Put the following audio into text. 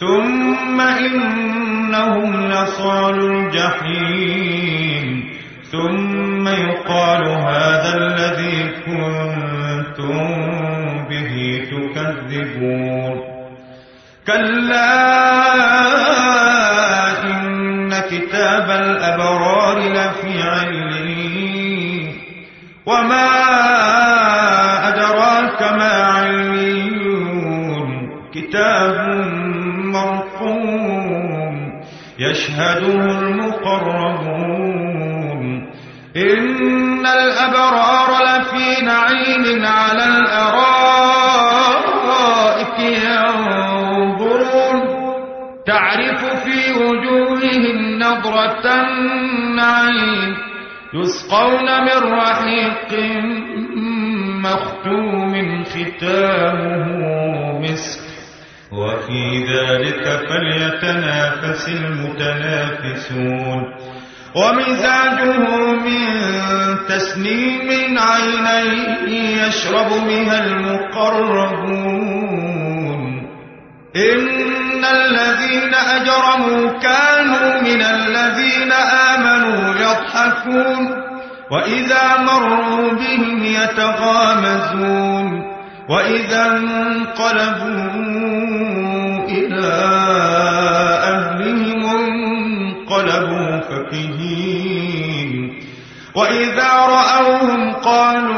ثم إنهم لصال الجحيم. ثم يقال هذا الذي كنتم به تكذبون. كلا إن كتاب الأبرار لفي علين وما أدراك ما عليون. كتاب يشهده المقربون. إن الأبرار لفي نعيم على الأرائك ينظرون. تعرف في وجوههم نظرة النعيم يسقون من رحيق مختوم ختامه مسك. وفي ذلك فليتنافس المتنافسون. ومزاجه من تسنيم عينيه يشرب بها المقربون. إن الذين أجرموا كانوا من الذين آمنوا يضحكون. وإذا مروا بهم يتغامزون. وإذا انقلبوا إلى أهلهم انقلبوا فكهين. وإذا رأوهم قالوا